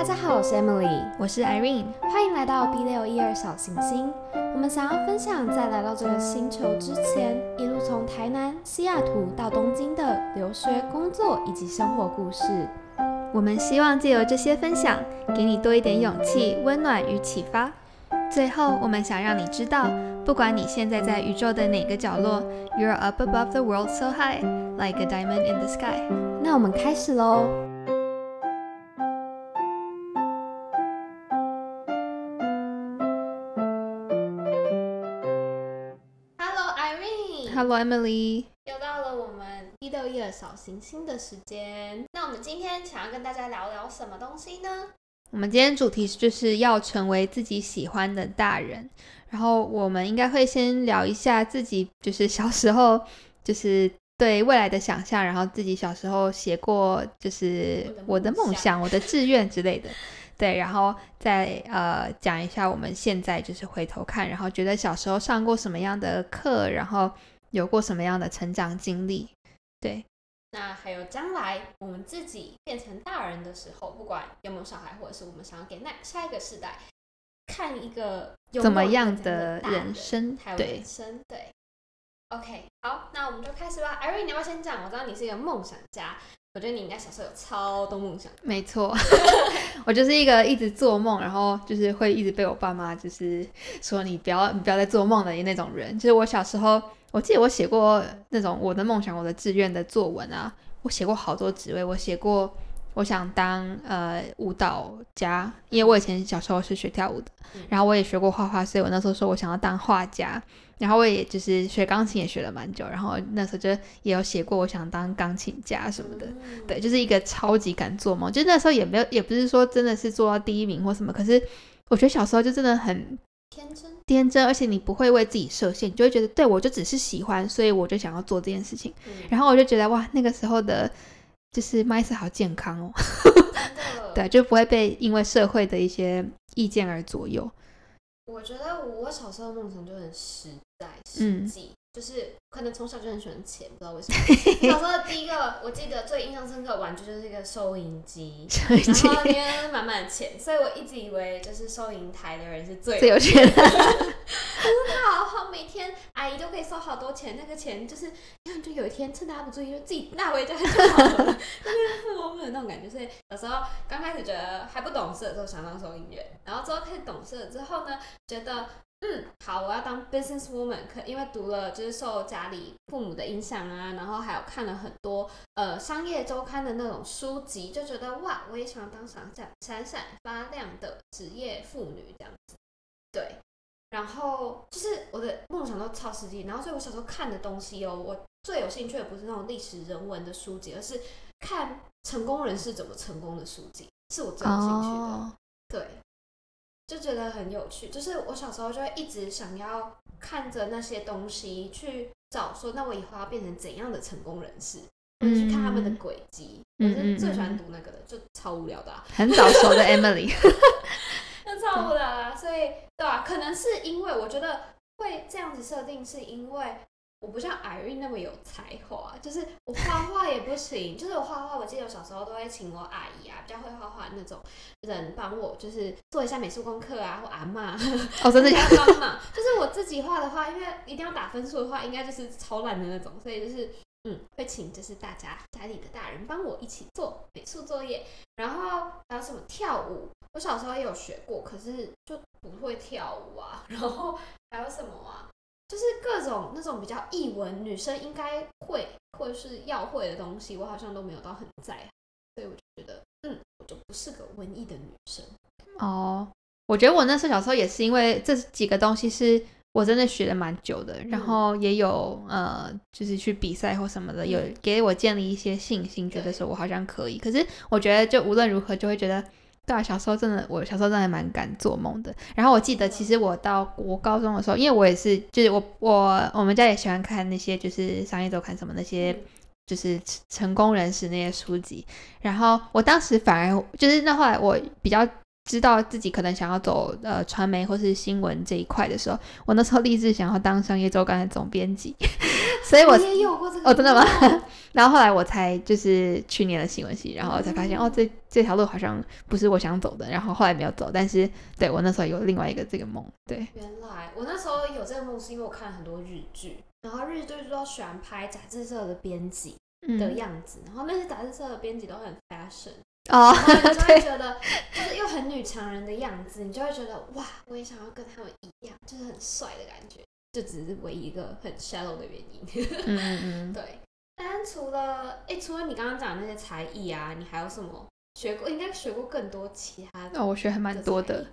大家好，我是 Emily，我是 Irene，欢迎来到 B 六一二小行星。我们想要分享在来到这个星球之前，一路从台南、西雅图到东京的留学、工作以及生活故事。我们希望借由这些分享，给你多一点勇气、温暖与启发。最后，我们想让你知道，不管你现在在宇宙的哪个角落，You're up above the world so high, like a diamond in the sky。那我们开始喽。Hello Emily，又到了我们一六一二小行星的时间。那我们今天想要跟大家聊聊什么东西呢？我们今天主题就是要成为自己喜欢的大人。然后我们应该会先聊一下自己，就是小时候 就是对未来的想象，然后自己小时候写过就是我的梦想、我的志愿之类的。对，然后再呃讲一下我们现在就是回头看，然后觉得小时候上过什么样的课，然后有过什么样的成长经历。对，那还有将来我们自己变成大人的时候，不管有没有小孩，或者是我们想要给那下一个世代看一个有怎么样的人生对还有人生对。OK，好，那我们就开始吧。艾瑞，你要不要先讲？我知道你是一个梦想家，我觉得你应该小时候有超多梦想。没错，我就是一个一直做梦，然后就是会一直被我爸妈就是说你不要你不要再做梦的那种人。就是我小时候，我记得我写过那种我的梦想、我的志愿的作文啊，我写过好多职位，我写过我想当呃舞蹈家，因为我以前小时候是学跳舞的，然后我也学过画画，所以我那时候说我想要当画家。然后我也就是学钢琴也学了蛮久，然后那时候就也有写过我想当钢琴家什么的。嗯对，就是一个超级敢做梦，就那时候也没有，也不是说真的是做到第一名或什么，可是我觉得小时候就真的很天真，天真，而且你不会为自己设限，你就会觉得，对我就只是喜欢，所以我就想要做这件事情。嗯然后我就觉得哇，那个时候的，就是 mindset 好健康哦，对，就不会被因为社会的一些意见而左右。我觉得我小时候的梦想就很实在、实嗯。际，就是可能从小就很喜欢钱，不知道为什么。小时候第一个，我记得最印象深刻的玩具就是一个收银机，然后里面是满满的钱，所以我一直以为就是收银台的人是最最有钱的，好好，每天阿姨都可以收好多钱，那个钱就是，然后就有一天趁大家不注意，就自己拿回家就好了，就是富翁的那种感觉。所以有时候刚开始觉得还不懂事的时候想当收银员，然后之后开始懂事了之后呢，觉得嗯好，我要当 business woman，可因为读了就是受家里父母的影响啊，然后还有看了很多呃商业周刊的那种书籍，就觉得哇，我也想当闪闪闪闪发亮的职业妇女这样子，对。然后就是我的梦想都超实际，然后所以我小时候看的东西哦，我最有兴趣的不是那种历史人文的书籍，而是看成功人士怎么成功的书籍，是我最有兴趣的。哦，对，就觉得很有趣。就是我小时候就会一直想要看着那些东西去找说，那我以后要变成怎样的成功人士，去看他们的轨迹。嗯我是最喜欢读那个的，就超无聊的、啊。很早熟的 Emily，那超无聊啊！所以对啊，可能是因为我觉得会这样子设定，是因为我不像 Irene 那么有才华，就是我画画也不行。就是我画画，我记得我小时候都会请我阿姨啊，比较会画画那种人帮我，就是做一下美术功课啊，或阿嬷哦，真的 要帮忙。就是我自己画的话，因为一定要打分数的话，应该就是超烂的那种，所以就是。嗯，会请就是大家家里的大人帮我一起做美术作业，然后还有什么跳舞，我小时候也有学过，可是就不会跳舞啊。然后还有什么啊？就是各种那种比较译文，女生应该会或者是要会的东西，我好像都没有到很在行，所以我就觉得，嗯，我就不是个文艺的女生。哦，我觉得我那时候小时候也是因为这几个东西是我真的学了蛮久的，然后也有呃，就是去比赛或什么的，有给我建立一些信心，觉得说我好像可以。可是我觉得就无论如何，就会觉得。对啊，小时候真的，我小时候真的蛮敢做梦的。然后我记得，其实我到我高中的时候，因为我也是，就是我我我们家也喜欢看那些就是商业周刊什么那些就是成功人士那些书籍。然后我当时反而就是那后来我比较知道自己可能想要走呃传媒或是新闻这一块的时候，我那时候立志想要当商业周刊的总编辑，所以我也有过这个哦真的吗？然后后来我才就是去年的新闻系，然后才发现、嗯。哦这这条路好像不是我想走的，然后后来没有走，但是对我那时候有另外一个这个梦，对，原来我那时候有这个梦，是因为我看了很多日剧，然后日剧都喜欢拍杂志社的编辑的嗯。样子，然后那些杂志社的编辑都很 fashion，哦你就会对，觉得就是又很女强人的样子，你就会觉得哇，我也想要跟他们一样，就是很帅的感觉。这只是唯一一个很 shallow 的原因。嗯嗯嗯，对，但除了哎，除了你刚刚讲的那些才艺啊，你还有什么学过？应该学过更多其他的。哦我学还蛮多的。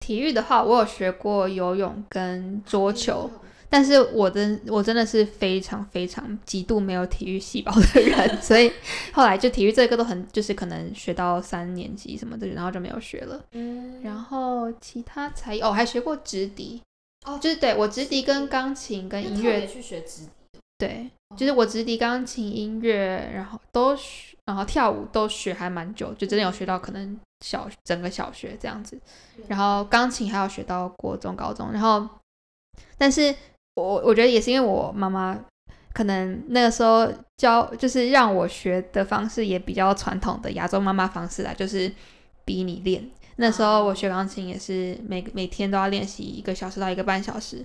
体育的话，我有学过游泳跟桌球，哎但是我真我真的是非常非常极度没有体育细胞的人，所以后来就体育这个都很就是可能学到三年级什么的，然后就没有学了。嗯，然后其他才艺哦，还学过直笛，哦就是对我直笛跟钢琴跟音乐，去学直笛。对，哦就是我直笛、钢琴、音乐，然后都学，然后跳舞都学还蛮久，就真的有学到可能小整个小学这样子。然后钢琴还有学到国中、高中，然后但是我我觉得也是因为我妈妈可能那个时候教就是让我学的方式也比较传统的亚洲妈妈方式啦，就是逼你练。那时候我学钢琴也是每每天都要练习一个小时到一个半小时，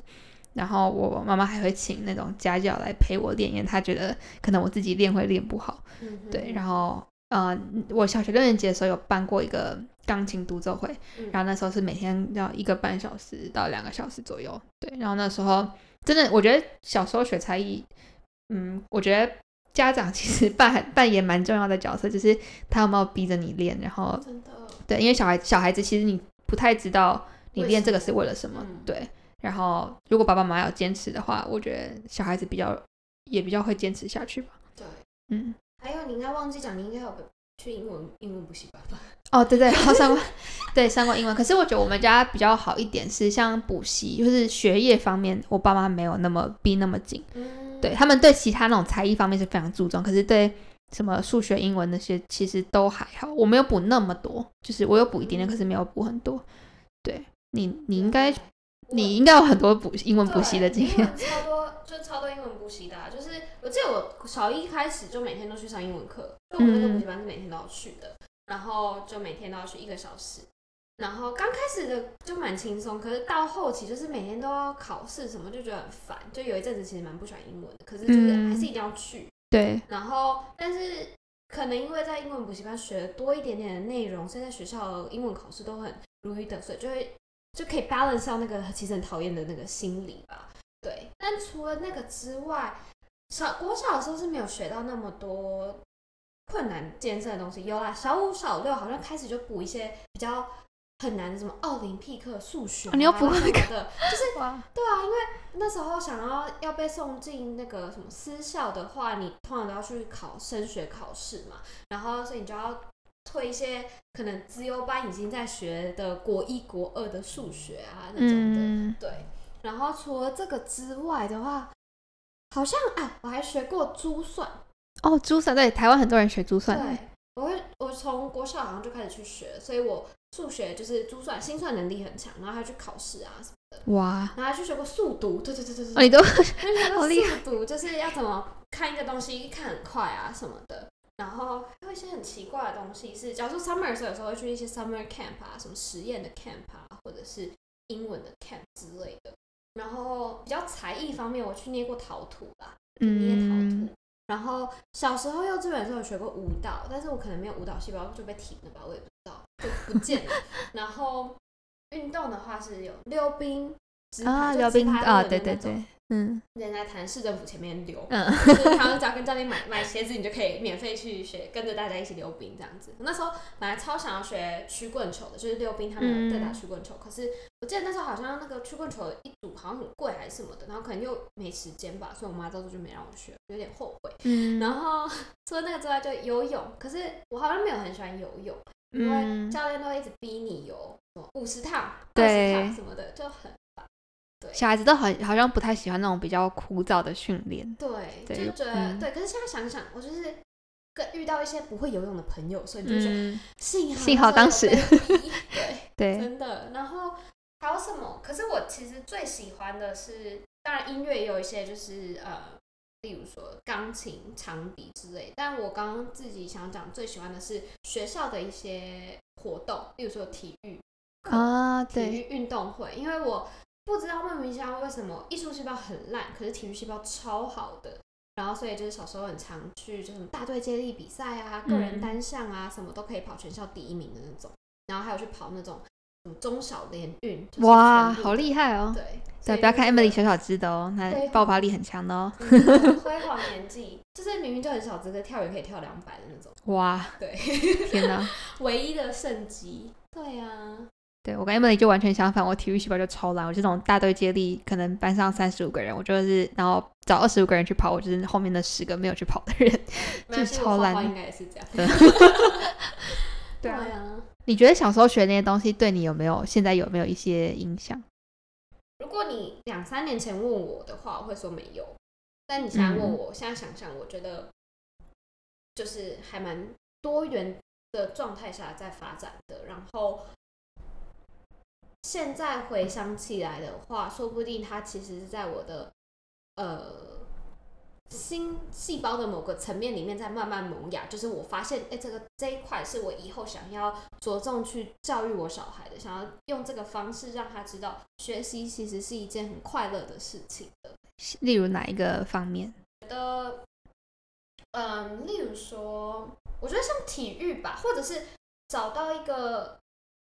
然后我妈妈还会请那种家教来陪我练，因为她觉得可能我自己练会练不好。嗯对，然后呃，我小学六年级的时候有办过一个钢琴独奏会，嗯然后那时候是每天要一个半小时到两个小时左右。对，然后那时候真的，我觉得小时候学才艺，嗯，我觉得家长其实扮扮演蛮重要的角色，就是他有没有逼着你练，然后真的对，因为小孩小孩子其实你不太知道你练这个是么为了什么，嗯对。然后如果爸爸妈妈要坚持的话，我觉得小孩子比较也比较会坚持下去吧。对。嗯。还有，你应该忘记讲，你应该有去英文英文补习班吧？哦，对对，好上过，对上过英文。可是我觉得我们家比较好一点是，像补习，就是学业方面，我爸妈没有那么逼那么紧。嗯，对他们对其他那种才艺方面是非常注重，可是对什么数学、英文那些其实都还好。我没有补那么多，就是我有补一点点，可是没有补很多。对你，你应该你应该有很多补英文补习的经验。就超多英文补习的、啊。就是我记得我小一开始就每天都去上英文课，就我们那个补习班是每天都要去的，然后就每天都要去一个小时。然后刚开始的就蛮轻松，可是到后期就是每天都要考试什么，就觉得很烦。就有一阵子其实蛮不喜欢英文的，可是就是嗯还是一定要去。对，然后，但是可能因为在英文补习班学的多一点点的内容，所以在学校的英文考试都很如鱼得水，就会就可以 balance 到那个其实很讨厌的那个心理吧。对，但除了那个之外，小国小的时候是没有学到那么多困难艰深的东西。有啦，小五、小六好像开始就补一些比较很难的，什么奥林匹克数学、你有补那个的，就是，对啊，因为那时候想要要被送进那个什么私校的话，你通常都要去考升学考试嘛，然后所以你就要退一些可能资优班已经在学的国一、国二的数学啊那种的。嗯，对，然后除了这个之外的话，好像啊，我还学过珠算。哦，珠算对，台湾很多人学珠算。对，我会我从国小好像就开始去学，所以我数学就是珠算、心算能力很强，然后还去考试啊什么的，哇，然后还去学过速读。对对对对对哦，你都好厉速读就是要怎么看一个东西看很快啊什么的，然后还有一些很奇怪的东西是，假如说 summer 的时候，有时候会去一些 summer camp 啊，什么实验的 camp 啊，或者是英文的 camp 之类的。然后比较才艺方面，我去捏过陶土啦，捏陶嗯土。然后小时候幼稚园的时候有学过舞蹈，但是我可能没有舞蹈细胞，就被停了吧，我也不知道，就不见了。然后运动的话是有溜冰、直排啊，溜冰啊，对对对，嗯人家谈市政府前面溜，嗯，就是好像只要跟教练买买鞋子，你就可以免费去学，跟着大家一起溜冰这样子。我那时候本来超想要学曲棍球的，就是溜冰他们有在打嗯曲棍球，可是我记得那时候好像那个曲棍球一组好像很贵还是什么的，然后可能又没时间吧，所以我妈到时候就没让我学，有点后悔。嗯，然后除了那个之外，就游泳，可是我好像没有很喜欢游泳，因为嗯，教练都会一直逼你游五十趟、二十对趟什么的，就很烦。对，小孩子都好好像不太喜欢那种比较枯燥的训练。对，对就觉得、嗯对。可是现在想想，我就是跟遇到一些不会游泳的朋友，所以就觉得、嗯，幸好幸好当时 对，对，真的。然后还有什么？可是我其实最喜欢的是，当然音乐也有一些，就是呃，例如说钢琴、长笛之类。但我刚刚自己想讲，最喜欢的是学校的一些活动，例如说体育啊，体，育运动会，因为我不知道莫名其妙为什么艺术细胞很烂，可是体育细胞超好的。然后所以就是小时候很常去，就什么大队接力比赛啊、个人嗯单项啊，什么都可以跑全校第一名的那种。然后还有去跑那种什么中小联运，就是哇，好厉害哦！对，所对，不要看 Emily 小小只的哦，她爆发力很强的哦。辉煌年纪，就是明明就很小只，可跳远可以跳两百的那种，哇，对，天哪！唯一的圣级。对啊，对我跟 Emily 就完全相反，我体育细胞就超烂，我这种大队接力，可能班上三十五个人，我就是然后找二十五个人去跑，我就是后面那十个没有去跑的人。没关系超烂应该也是这样。对啊啊，你觉得小时候学那些东西对你有没有现在有没有一些影响？如果你两三年前问我的话，我会说没有。但你现在问嗯我，现在想想，我觉得就是还蛮多元的状态下在发展的。然后现在回想起来的话，说不定它其实是在我的呃心细胞的某个层面里面在慢慢萌芽。就是我发现，哎、这个这一块是我以后想要着重去教育我小孩的，想要用这个方式让他知道，学习其实是一件很快乐的事情的。例如哪一个方面？觉得，嗯，例如说，我觉得像体育吧，或者是找到一个，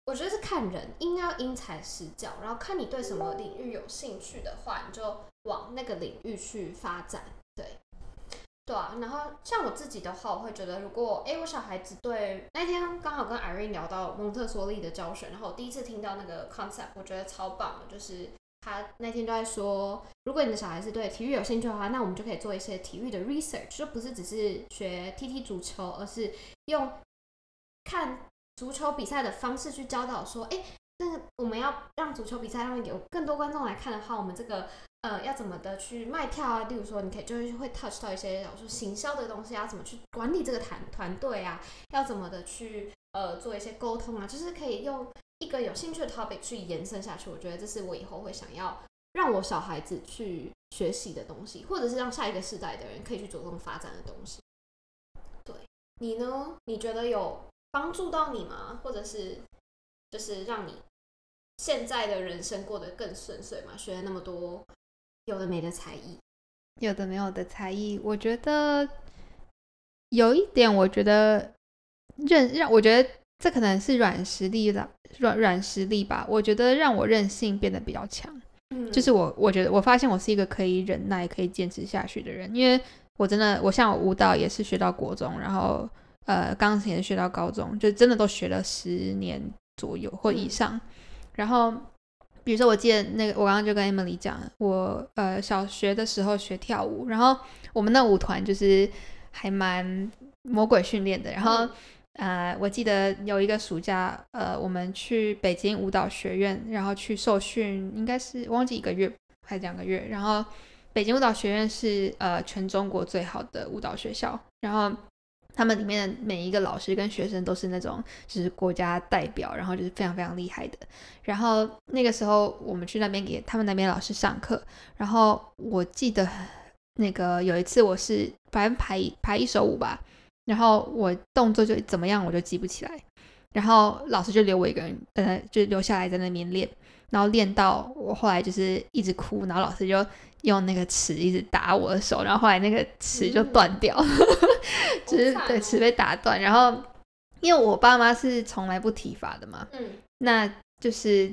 我觉得是看人，应该要因材施教，然后看你对什么领域有兴趣的话，你就往那个领域去发展，对。对啊，然后像我自己的话，我会觉得，如果哎，我小孩子对那天刚好跟 Irene 聊到蒙特梭利的教学，然后我第一次听到那个 concept，我觉得超棒的，就是他那天就在说，如果你的小孩子对体育有兴趣的话，那我们就可以做一些体育的 research，就不是只是学踢踢足球，而是用看足球比赛的方式去教导说，哎，那个我们要让足球比赛让有更多观众来看的话，我们这个呃要怎么的去卖票啊？例如说，你可以就是会 touch 到一些，比如说行销的东西，要怎么去管理这个团团队啊？要怎么的去呃做一些沟通啊？就是可以用一个有兴趣的 topic 去延伸下去。我觉得这是我以后会想要让我小孩子去学习的东西，或者是让下一个世代的人可以去着重发展的东西。对你呢？你觉得有帮助到你吗？或者是就是让你现在的人生过得更顺遂嘛？学了那么多有的没的才艺，有的没有的才艺，我觉得有一点，我觉得认让我觉得这可能是软实力的软软实力吧。我觉得让我韧性变得比较强。嗯就是我，我觉得我发现我是一个可以忍耐、可以坚持下去的人，因为我真的，我像我舞蹈也是学到国中，然后呃钢琴学到高中，就真的都学了十年左右或以上。然后比如说，我记得那个我刚刚就跟 Emily 讲，我呃小学的时候学跳舞，然后我们那舞团就是还蛮魔鬼训练的，然后。呃，我记得有一个暑假，呃，我们去北京舞蹈学院，然后去受训，应该是忘记一个月还是两个月。然后北京舞蹈学院是呃全中国最好的舞蹈学校，然后他们里面的每一个老师跟学生都是那种就是国家代表，然后就是非常非常厉害的。然后那个时候我们去那边给他们那边老师上课，然后我记得那个有一次我是反正排排一首舞吧。然后我动作就怎么样，我就记不起来。然后老师就留我一个人，呃，就留下来在那边练。然后练到我后来就是一直哭，然后老师就用那个尺一直打我的手，然后后来那个尺就断掉，就是对尺被打断。然后因为我爸妈是从来不体罚的嘛，嗯那就是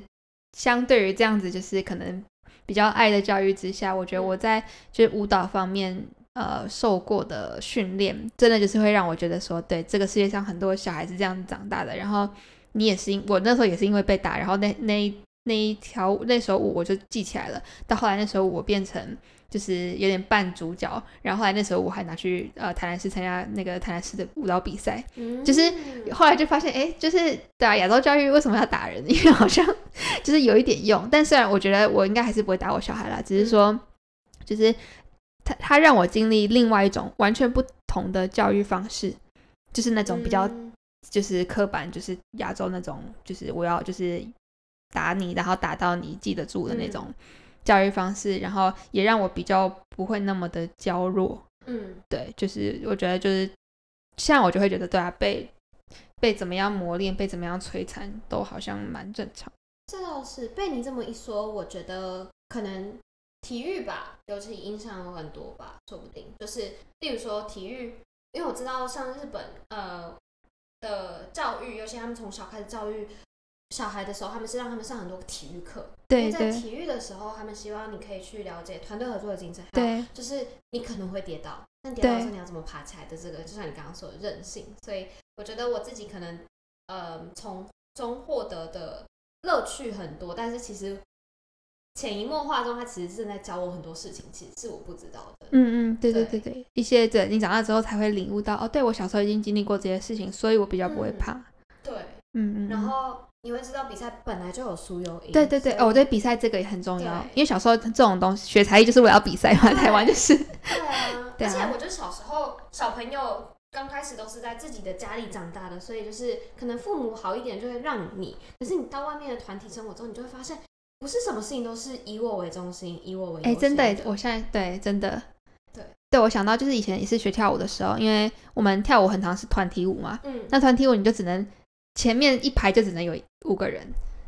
相对于这样子，就是可能比较爱的教育之下，我觉得我在就是舞蹈方面。呃，受过的训练，真的就是会让我觉得说，对这个世界上很多小孩是这样长大的。然后你也是因我那时候也是因为被打，然后那那一那一条那首舞我就记起来了。到后来那时候我变成就是有点半主角，然后后来那时候我还拿去呃台南市参加那个台南市的舞蹈比赛。嗯就是后来就发现，哎，就是对啊，亚洲教育为什么要打人？因为好像就是有一点用，但虽然我觉得我应该还是不会打我小孩啦，只是说就是。他他让我经历另外一种完全不同的教育方式，就是那种比较嗯就是刻板，就是亚洲那种，就是我要就是打你，然后打到你记得住的那种教育方式，然后也让我比较不会那么的娇弱。嗯，对，就是我觉得就是像我就会觉得对啊，被被怎么样磨练，被怎么样摧残，都好像蛮正常。这倒是被你这么一说，我觉得可能体育吧，尤其影响有很多吧，说不定就是例如说体育，因为我知道像日本呃的教育，尤其他们从小开始教育小孩的时候，他们是让他们上很多体育课。因对为在体育的时候，他们希望你可以去了解团队合作的精神，对就是你可能会跌倒，但跌倒的时候你要怎么爬起来的这个，就像你刚刚说的韧性。所以我觉得我自己可能呃从中获得的乐趣很多，但是其实潜移默化中，他其实正在教我很多事情，其实是我不知道的。嗯嗯，对对对对对，一些对你长大之后才会领悟到，哦，对我小时候已经经历过这些事情，所以我比较不会嗯怕。对，嗯嗯，然嗯后你会知道比赛本来就有输有赢。对对对，哦，我对比赛这个也很重要，因为小时候这种东西学才艺就是为了比赛嘛，对台湾就是。对啊，对啊而且我觉得小时候小朋友刚开始都是在自己的家里长大的，所以就是可能父母好一点就会让你，可是你到外面的团体生活中，你就会发现不是什么事情都是以我为中心，以我为哎、优真的，我现在对真的，对。对我想到就是以前也是学跳舞的时候，因为我们跳舞很常是团体舞嘛，嗯。那团体舞你就只能前面一排就只能有五个人，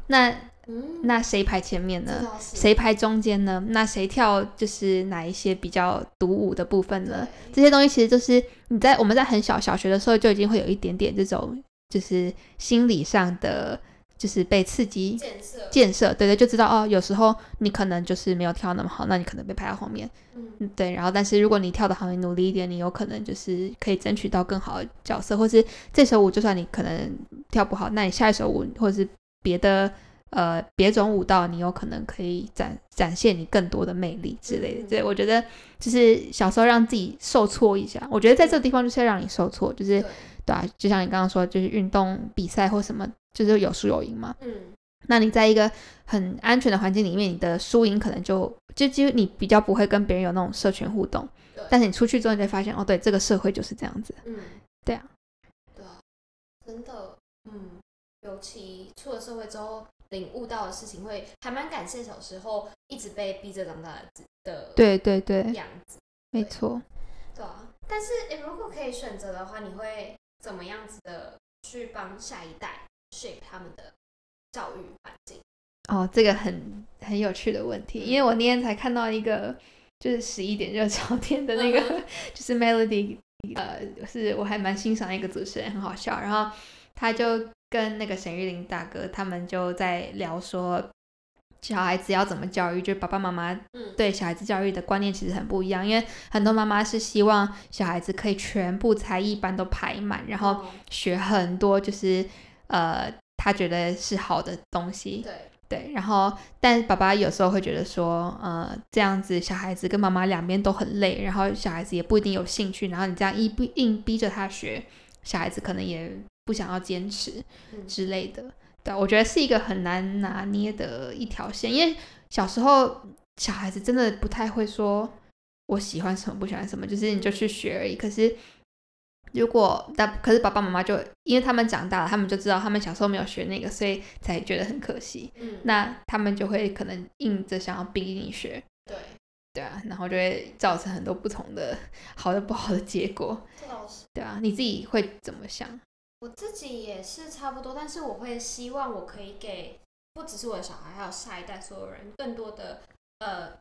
那嗯，那谁排前面呢？谁排中间呢？那谁跳就是哪一些比较独舞的部分呢？这些东西其实就是你在我们在很小小学的时候就已经会有一点点这种就是心理上的就是被刺激建设，建设，对对，就知道哦，有时候你可能就是没有跳那么好，那你可能被排在后面，嗯嗯，对。然后，但是如果你跳的好，你努力一点，你有可能就是可以争取到更好的角色，或是这首舞就算你可能跳不好，那你下一首舞或者是别的呃别种舞蹈，你有可能可以展展现你更多的魅力之类的。嗯对，我觉得就是小时候让自己受挫一下，我觉得在这个地方就是要让你受挫，就是对，对啊，就像你刚刚说，就是运动比赛或什么，就是有输有赢嘛。嗯。那你在一个很安全的环境里面，你的输赢可能就就几乎你比较不会跟别人有那种社群互动。对，但是你出去之后，你就会发现，哦，对，这个社会就是这样子。嗯，对啊，对啊，真的，嗯，尤其出了社会之后，领悟到的事情会还蛮感谢小时候一直被逼着长大的对对对，样子。没错。对。啊，但是诶，如果可以选择的话，你会怎么样子的去帮下一代 shape 他们的教育环境？哦，这个很很有趣的问题，因为我那天才看到一个，就是十一点热潮店的那个，嗯。就是 Melody，呃，是我还蛮欣赏一个主持人，很好笑。然后他就跟那个沈玉琳大哥他们就在聊说，小孩子要怎么教育，就是爸爸妈妈嗯，对小孩子教育的观念其实很不一样，因为很多妈妈是希望小孩子可以全部才艺班都排满，然后哦。学很多就是呃他觉得是好的东西，对，对，然后但爸爸有时候会觉得说，呃，这样子小孩子跟妈妈两边都很累，然后小孩子也不一定有兴趣，然后你这样一逼硬逼着他学，小孩子可能也不想要坚持嗯之类的。对，我觉得是一个很难拿捏的一条线，因为小时候小孩子真的不太会说我喜欢什么不喜欢什么，就是你就去学而已。可是如果但可是爸爸妈妈就因为他们长大了，他们就知道他们小时候没有学那个，所以才觉得很可惜。嗯，那他们就会可能硬着想要逼你学，对，对啊，然后就会造成很多不同的好的不好的结果，这倒是。对啊，你自己会怎么想？我自己也是差不多，但是我会希望我可以给不只是我的小孩，还有下一代所有人更多的呃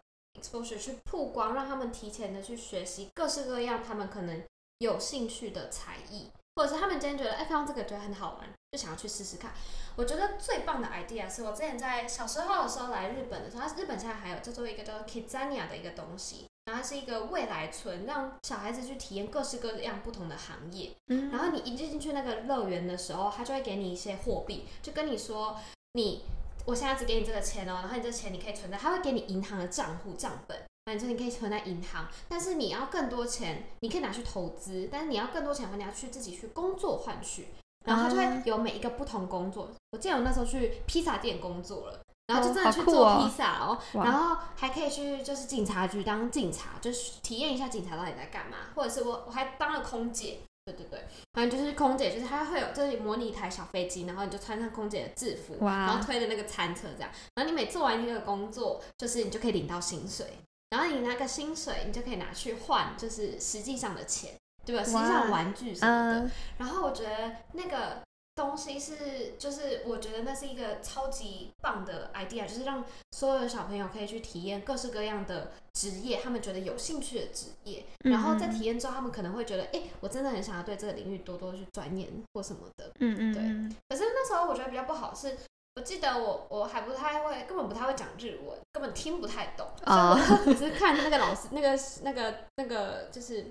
exposure 去曝光，让他们提前的去学习各式各样他们可能有兴趣的才艺，或者是他们今天觉得哎看到这个觉得很好玩，就想要去试试看。我觉得最棒的 idea 是我之前在小时候的时候来日本的时候，它日本现在还有叫做一个叫 Kidzania 的一个东西，然后它是一个未来村，让小孩子去体验各式各样不同的行业。嗯然后你一进去那个乐园的时候，他就会给你一些货币，就跟你说你我现在只给你这个钱哦，然后你这钱你可以存在，他会给你银行的账户账本，那你这你可以存在银行，但是你要更多钱，你可以拿去投资，但是你要更多钱的话，你要去自己去工作换取，然后他就会有每一个不同工作。我记得我那时候去披萨店工作了。然后就真的哦。去做披萨哦，哇。然后还可以去就是警察局当警察，就是体验一下警察到底在干嘛，或者是我我还当了空姐，对对对，反正就是空姐，就是她会有就是模拟一台小飞机，然后你就穿上空姐的制服，哇。然后推着那个餐车这样，然后你每做完一个工作，就是你就可以领到薪水，然后你那个薪水你就可以拿去换就是实际上的钱，对吧？实际上玩具什么的。嗯然后我觉得那个东西是，就是我觉得那是一个超级棒的 idea，就是让所有的小朋友可以去体验各式各样的职业，他们觉得有兴趣的职业。然后在体验之后，他们可能会觉得，哎、我真的很想要对这个领域多多去钻研或什么的。嗯嗯对嗯可是那时候我觉得比较不好是。我记得我我还不太会，根本不太会讲日文，根本听不太懂，哦我只是看那个老师，那个那个那个就是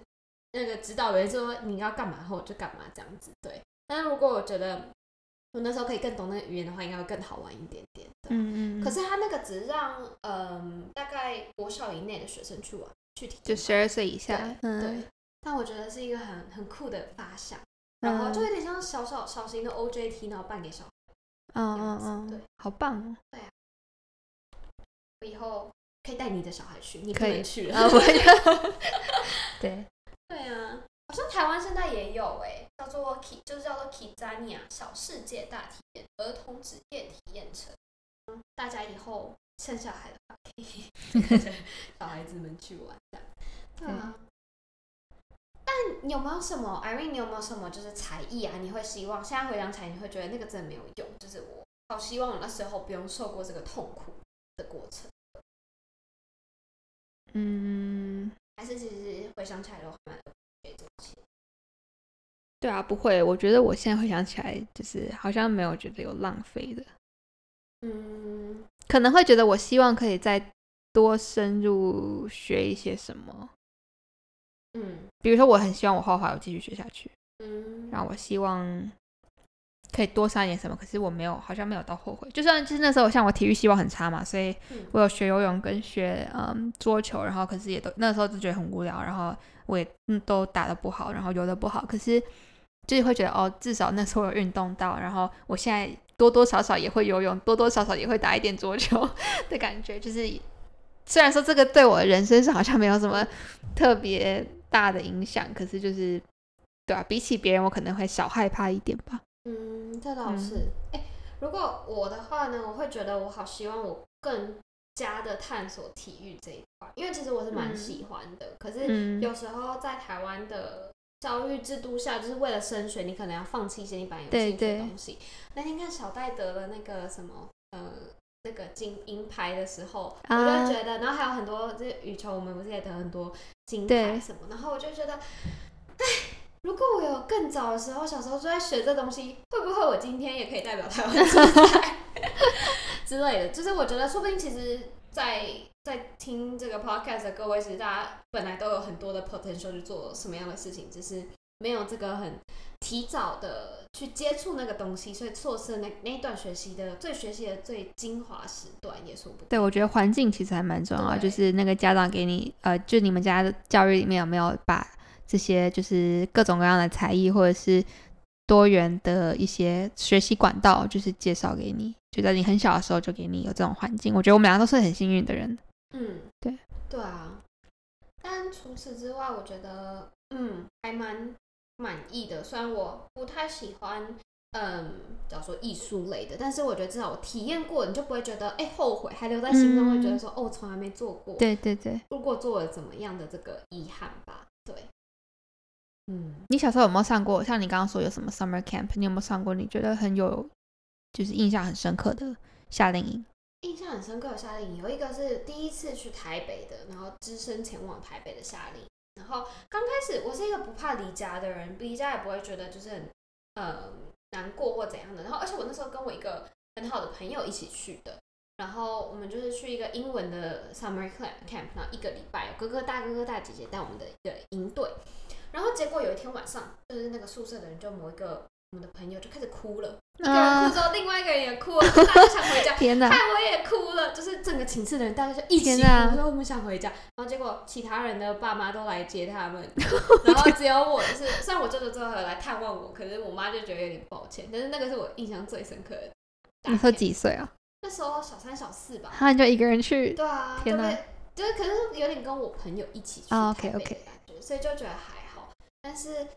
那个指导员说你要干嘛，然后我就干嘛这样子。对，但是如果我觉得我那时候可以更懂那个语言的话，应该会更好玩一点点。对，嗯嗯，可是他那个只是让嗯大概国小以内的学生去玩去体，就十二岁以下，对嗯对，但我觉得是一个很很酷的发想，然后就有点像小小小型的 OJT，然后办给小孩。嗯嗯嗯，对好棒哦，我以后可以带你的小孩去，你可以去。啊，我就 对，对啊，好像台湾现在也有哎、叫做 K，就是叫做 Kizania 小世界大体验儿童职业体验大家以后生小孩的话，可以 带着小孩子们去玩的。对啊。但你有没有什么，Irene？你有没有什么就是才艺啊？你会希望现在回想起来，你会觉得那个真的没有用，就是我好希望我那时候不用受过这个痛苦的过程，嗯，还是其实回想起来都还蛮对这些。对啊，不会，我觉得我现在回想起来，就是好像没有觉得有浪费的，嗯，可能会觉得我希望可以再多深入学一些什么，嗯。比如说我很希望我画画，我继续学下去，嗯，然后我希望可以多上一点什么，可是我没有，好像没有到后悔。就算就是那时候像我体育希望很差嘛，所以嗯。我有学游泳跟学嗯桌球，然后可是也都那时候就觉得很无聊，然后我也嗯都打的不好，然后游的不好，可是就是会觉得哦，至少那时候有运动到，然后我现在多多少少也会游泳，多多少少也会打一点桌球 的感觉，就是虽然说这个对我的人生是好像没有什么特别大的影响，可是就是对啊，比起别人我可能会少害怕一点吧。嗯，这倒嗯是。哎、如果我的话呢，我会觉得我好希望我更加的探索体育这一块，因为其实我是蛮嗯喜欢的。可是嗯有时候在台湾的教育制度下，就是为了升学，你可能要放弃一些你本来有兴趣的东西。那天看小戴得了那个什么，呃。那个金银牌的时候，我啊就觉得，然后还有很多这羽球，我们不是也得很多金牌什么，然后我就觉得，哎，如果我有更早的时候，小时候就在学这东西，会不会我今天也可以代表台湾出赛 之类的？就是我觉得，说不定其实在，在听这个 podcast 的各位，其实大家本来都有很多的 potential 去做什么样的事情，只是没有这个很提早的去接触那个东西，所以错失了那那一段学习的最学习的最精华时段，也说不定。对，我觉得环境其实还蛮重要就是那个家长给你，呃，就你们家的教育里面有没有把这些就是各种各样的才艺或者是多元的一些学习管道，就是介绍给你，就在你很小的时候就给你有这种环境。我觉得我们两个都是很幸运的人。嗯，对，对啊。但除此之外，我觉得，嗯，还蛮满意的。虽然我不太喜欢，嗯，假如说艺术类的，但是我觉得至少我体验过，你就不会觉得，哎、后悔，还留在心中，会觉得说，哦，我从来没做过。，对对对，如果做了怎么样的这个遗憾吧。对，嗯，你小时候有没有上过？像你刚刚说有什么 summer camp，你有没有上过？你觉得很有，就是印象很深刻的夏令营？印象很深刻的夏令营有一个是第一次去台北的，然后只身前往台北的夏令营。然后刚开始我是一个不怕离家的人，离家也不会觉得就是很呃难过或怎样的。然后而且我那时候跟我一个很好的朋友一起去的，然后我们就是去一个英文的 summer camp camp，然后一个礼拜有哥哥大哥哥大姐姐带我们的一个营队。然后结果有一天晚上，就是那个宿舍的人就某一个我们的朋友就开始哭了，一个人哭之后，另外一个人也哭了，就大家都想回家。天哪！害我也哭了，就是整个寝室的人，大家就一起哭，说我们想回家。然后结果其他人的爸妈都来接他们，然后只有我就是，虽然我舅舅最后有来探望我，可是我妈就觉得有点抱歉。但是那个是我印象最深刻的。你说？几岁啊？那时候小三小四吧。他就一个人去对啊，天哪就是可是有点跟我朋友一起去啊台北的，OK，OK 感觉，所以就觉得还好。但是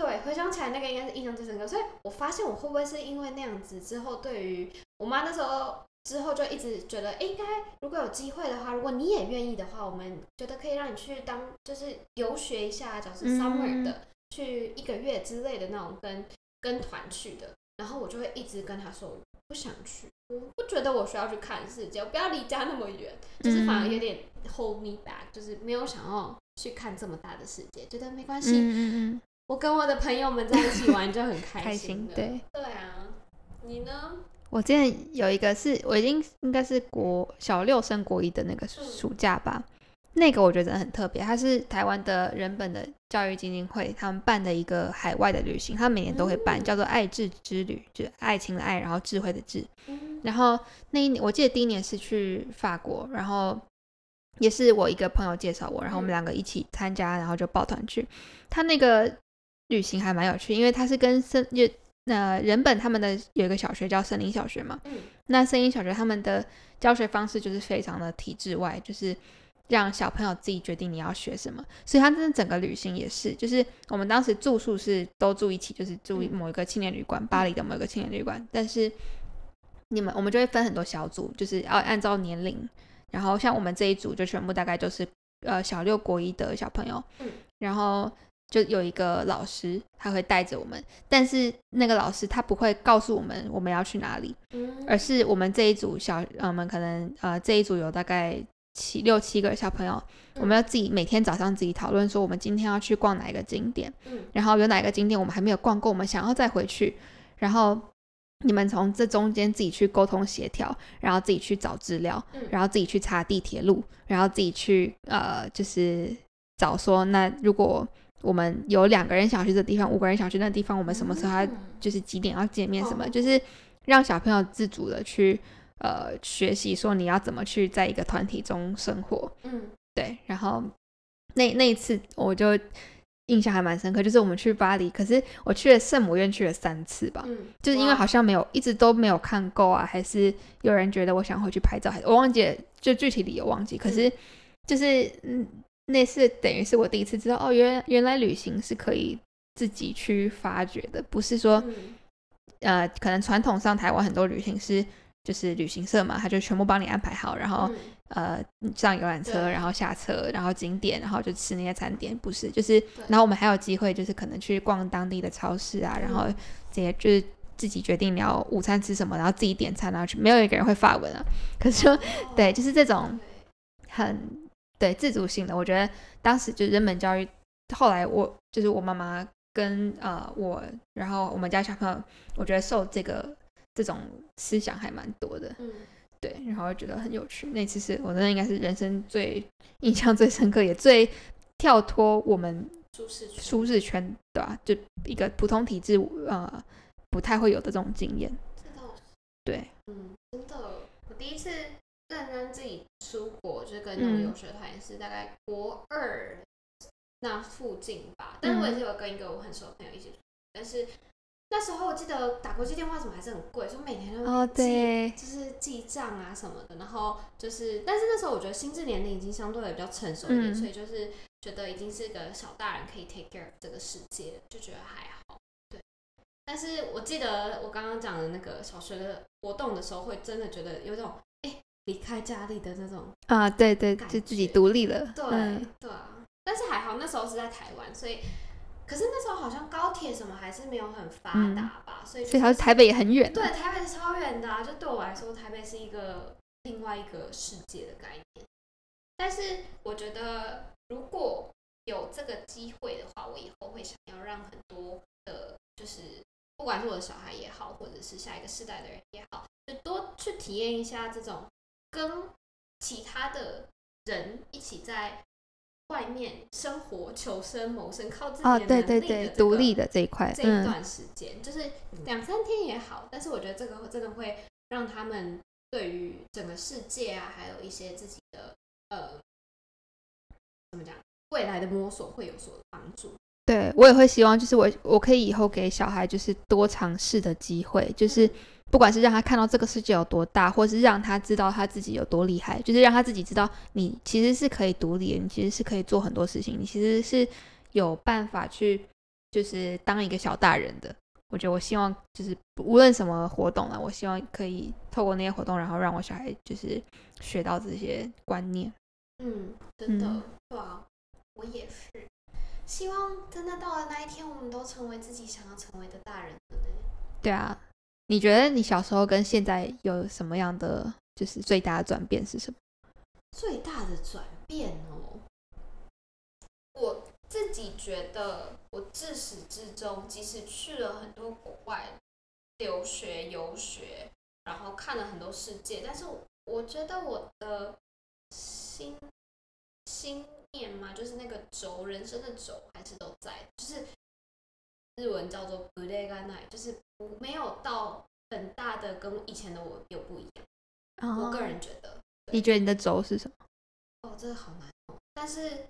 对，回想起来那个应该是印象最深刻，所以我发现我会不会是因为那样子之后，对于我妈那时候之后就一直觉得，应该如果有机会的话，如果你也愿意的话，我们觉得可以让你去当就是游学一下，就是 summer 的，去一个月之类的那种跟跟团去的，然后我就会一直跟她说，不想去，我不觉得我需要去看世界，我不要离家那么远，就是反而有点 hold me back，就是没有想要去看这么大的世界，觉得没关系。嗯嗯嗯，我跟我的朋友们在一起玩就很开开心。对。对啊，你呢？我之前有一个是我已经应该是国小六升国一的那个嗯暑假吧，那个我觉得很特别，它是台湾的人本的教育基金会他们办的一个海外的旅行，他每年都会办，嗯叫做爱智之旅，就是爱情的爱，然后智慧的智。嗯然后那一年我记得第一年是去法国，然后也是我一个朋友介绍我，然后我们嗯两个一起参加，然后就抱团去。他那个旅行还蛮有趣，因为它是跟森就呃人本他们的有一个小学叫森林小学嘛，嗯那森林小学他们的教学方式就是非常的体制外，就是让小朋友自己决定你要学什么。所以他真的整个旅行也是，就是我们当时住宿是都住一起，就是住嗯某一个青年旅馆，巴黎的某一个青年旅馆。但是你们我们就会分很多小组，就是要按照年龄，然后像我们这一组就全部大概就是呃小六国一的小朋友，嗯然后。就有一个老师，他会带着我们，但是那个老师他不会告诉我们我们要去哪里，嗯。而是我们这一组小，呃我们可能呃这一组有大概七六七个小朋友，我们要自己每天早上自己讨论说我们今天要去逛哪一个景点，嗯。然后有哪个景点我们还没有逛够，我们想要再回去，然后你们从这中间自己去沟通协调，然后自己去找资料，嗯。然后自己去查地铁路，然后自己去呃就是找说那如果我们有两个人想去的地方，五个人想去那地方，我们什么时候就是几点要见面什么，哦。就是让小朋友自主的去呃学习说你要怎么去在一个团体中生活，嗯。对，然后那那一次我就印象还蛮深刻，就是我们去巴黎，可是我去了圣母院去了三次吧，嗯，就是因为好像没有一直都没有看够啊，还是有人觉得我想回去拍照，还是我忘记了，就具体理由忘记，可是就是嗯。那是等于是我第一次知道哦，原来原来旅行是可以自己去发掘的，不是说嗯。呃，可能传统上台湾很多旅行是就是旅行社嘛，他就全部帮你安排好，然后、嗯。呃上游览车，然后下车，然后景点，然后就吃那些餐点，不是，就是然后我们还有机会就是可能去逛当地的超市啊，然后嗯。这些就是自己决定你要午餐吃什么，然后自己点餐，然后去，没有一个人会发文啊，可是说对，就是这种很对自主性的，我觉得当时就是人本教育，后来我就是我妈妈跟呃我，然后我们家小朋友，我觉得受这个这种思想还蛮多的，嗯。对，然后觉得很有趣。那次是我真的应该是人生最印象最深刻，也最跳脱我们舒适舒适圈，对吧、就一个普通体制呃不太会有的这种经验，这倒是对，嗯，真的，我第一次认真自己出国，就是跟那种嗯。游学团，也是大概国二那附近吧。但是我也是有跟一个我很熟的朋友一起出，但是那时候我记得打国际电话什么还是很贵，所以每天都哦记对，就是记账啊什么的，然后就是，但是那时候我觉得心智年龄已经相对的比较成熟一点，嗯。所以就是觉得已经是个小大人可以 take care 这个世界，就觉得还好。对，但是我记得我刚刚讲的那个小学的活动的时候，会真的觉得有种哎离开家里的那种，啊对对，就自己独立了，对、嗯，对啊。但是还好那时候是在台湾，所以可是那时候好像高铁什么还是没有很发达吧，所以就所以他台北也很远，对，台北超远的、啊，就对我来说，台北是一个另外一个世界的概念。但是我觉得，如果有这个机会的话，我以后会想要让很多的，就是不管是我的小孩也好，或者是下一个世代的人也好，就多去体验一下这种跟其他的人一起在外面生活、求生、谋生，靠自己哦的对对对，独立的这一块，嗯这一段时间，就是两三天也好，但是我觉得这个真的会让他们对于整个世界啊，还有一些自己的呃怎么讲未来的摸索会有所帮助。对我也会希望，就是我我可以以后给小孩就是多尝试的机会，就是不管是让他看到这个世界有多大，或是让他知道他自己有多厉害，就是让他自己知道你其实是可以独立的，你其实是可以做很多事情，你其实是有办法去就是当一个小大人的。我觉得我希望就是无论什么活动啊，我希望可以透过那些活动，然后让我小孩就是学到这些观念。嗯，真的，对啊，我也是。希望真的到了那一天，我们都成为自己想要成为的大人了。对啊，你觉得你小时候跟现在有什么样的就是最大的转变是什么？最大的转变哦，我自己觉得，我自始至终，即使去了很多国外留学游学，然后看了很多世界，但是我觉得我的心心。念嘛，就是那个轴，人生的轴还是都在，就是日文叫做 b u d e g a n a i 就是没有到很大的跟以前的我有不一样。我个人觉得，你觉得你的轴是什么？哦，这个好难哦。但是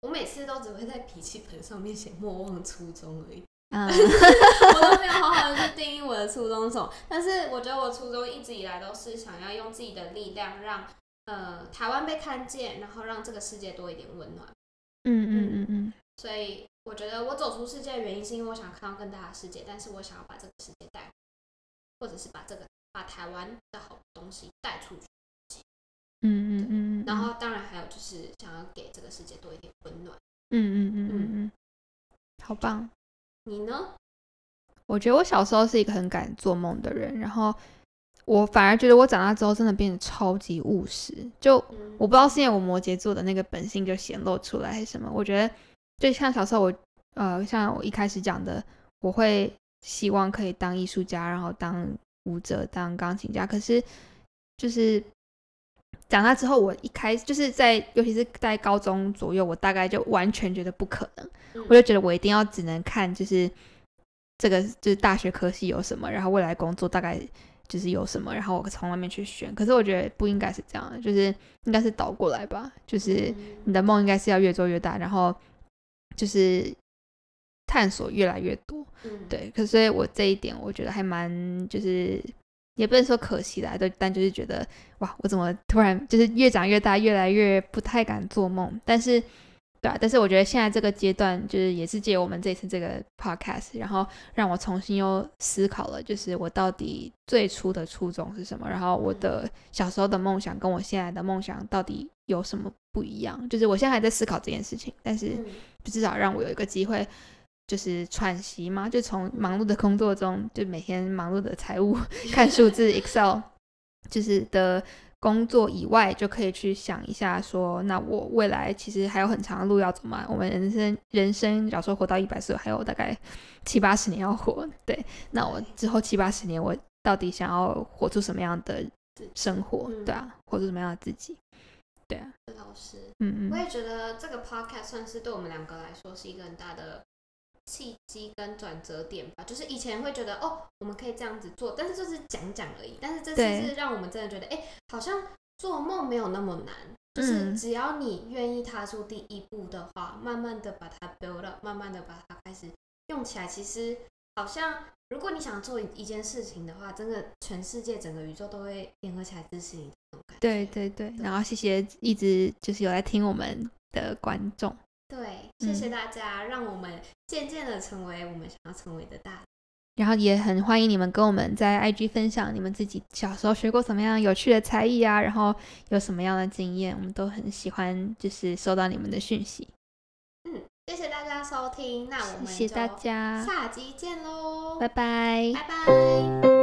我每次都只会在笔记本上面写莫忘初衷而已。嗯，我都没有好好的去定义我的初衷什么。但是我觉得我初衷一直以来都是想要用自己的力量让。呃，台湾被看见，然后让这个世界多一点温暖。嗯嗯嗯嗯。所以我觉得我走出世界的原因，是因为我想看到更大的世界，但是我想要把这个世界带，或者是把这个把台湾的好东西带出去。嗯嗯嗯。然后当然还有就是想要给这个世界多一点温暖。嗯嗯嗯嗯嗯。好棒。你呢？我觉得我小时候是一个很敢做梦的人，然后。我反而觉得我长大之后真的变得超级务实，就我不知道是因为我摩羯座的那个本性就显露出来还是什么。我觉得就像小时候我呃，像我一开始讲的，我会希望可以当艺术家，然后当舞者，当钢琴家。可是就是长大之后，我一开始就是在尤其是在高中左右，我大概就完全觉得不可能。我就觉得我一定要只能看就是这个就是大学科系有什么，然后未来工作大概。就是有什么，然后我从外面去选。可是我觉得不应该是这样的，就是应该是倒过来吧。就是你的梦应该是要越做越大，然后就是探索越来越多。对。可所以，我这一点我觉得还蛮，就是也不能说可惜的，但就是觉得哇，我怎么突然就是越长越大，越来越不太敢做梦。但是。对啊，但是我觉得现在这个阶段，就是也是借我们这次这个 podcast，然后让我重新又思考了，就是我到底最初的初衷是什么，然后我的小时候的梦想跟我现在的梦想到底有什么不一样？就是我现在还在思考这件事情，但是至少让我有一个机会，就是喘息嘛，就从忙碌的工作中，就每天忙碌的财务 看数字 Excel，就是的。工作以外就可以去想一下，说那我未来其实还有很长的路要走嘛。我们人生人生，假如说活到一百岁，还有大概 七八十年要活。对，那我之后七八十年，我到底想要活出什么样的生活？对啊，活出什么样的自己？对啊，这倒是。嗯嗯，我也觉得这个 podcast 算是对我们两个来说是一个很大的。契机跟转折点吧，就是以前会觉得哦，我们可以这样子做，但是就是讲讲而已。但是这次是让我们真的觉得，哎，好像做梦没有那么难，就是只要你愿意踏出第一步的话，慢慢的把它 build up，慢慢的把它开始用起来。其实好像如果你想做一件事情的话，真的全世界整个宇宙都会联合起来支持你。对对对，然后谢谢一直就是有来听我们的观众。对，谢谢大家，让我们渐渐的成为我们想要成为的大。然后也很欢迎你们跟我们在 IG 分享你们自己小时候学过什么样有趣的才艺啊，然后有什么样的经验，我们都很喜欢，就是收到你们的讯息。嗯，谢谢大家收听，那我们谢谢大家，下集见喽，拜拜，拜拜。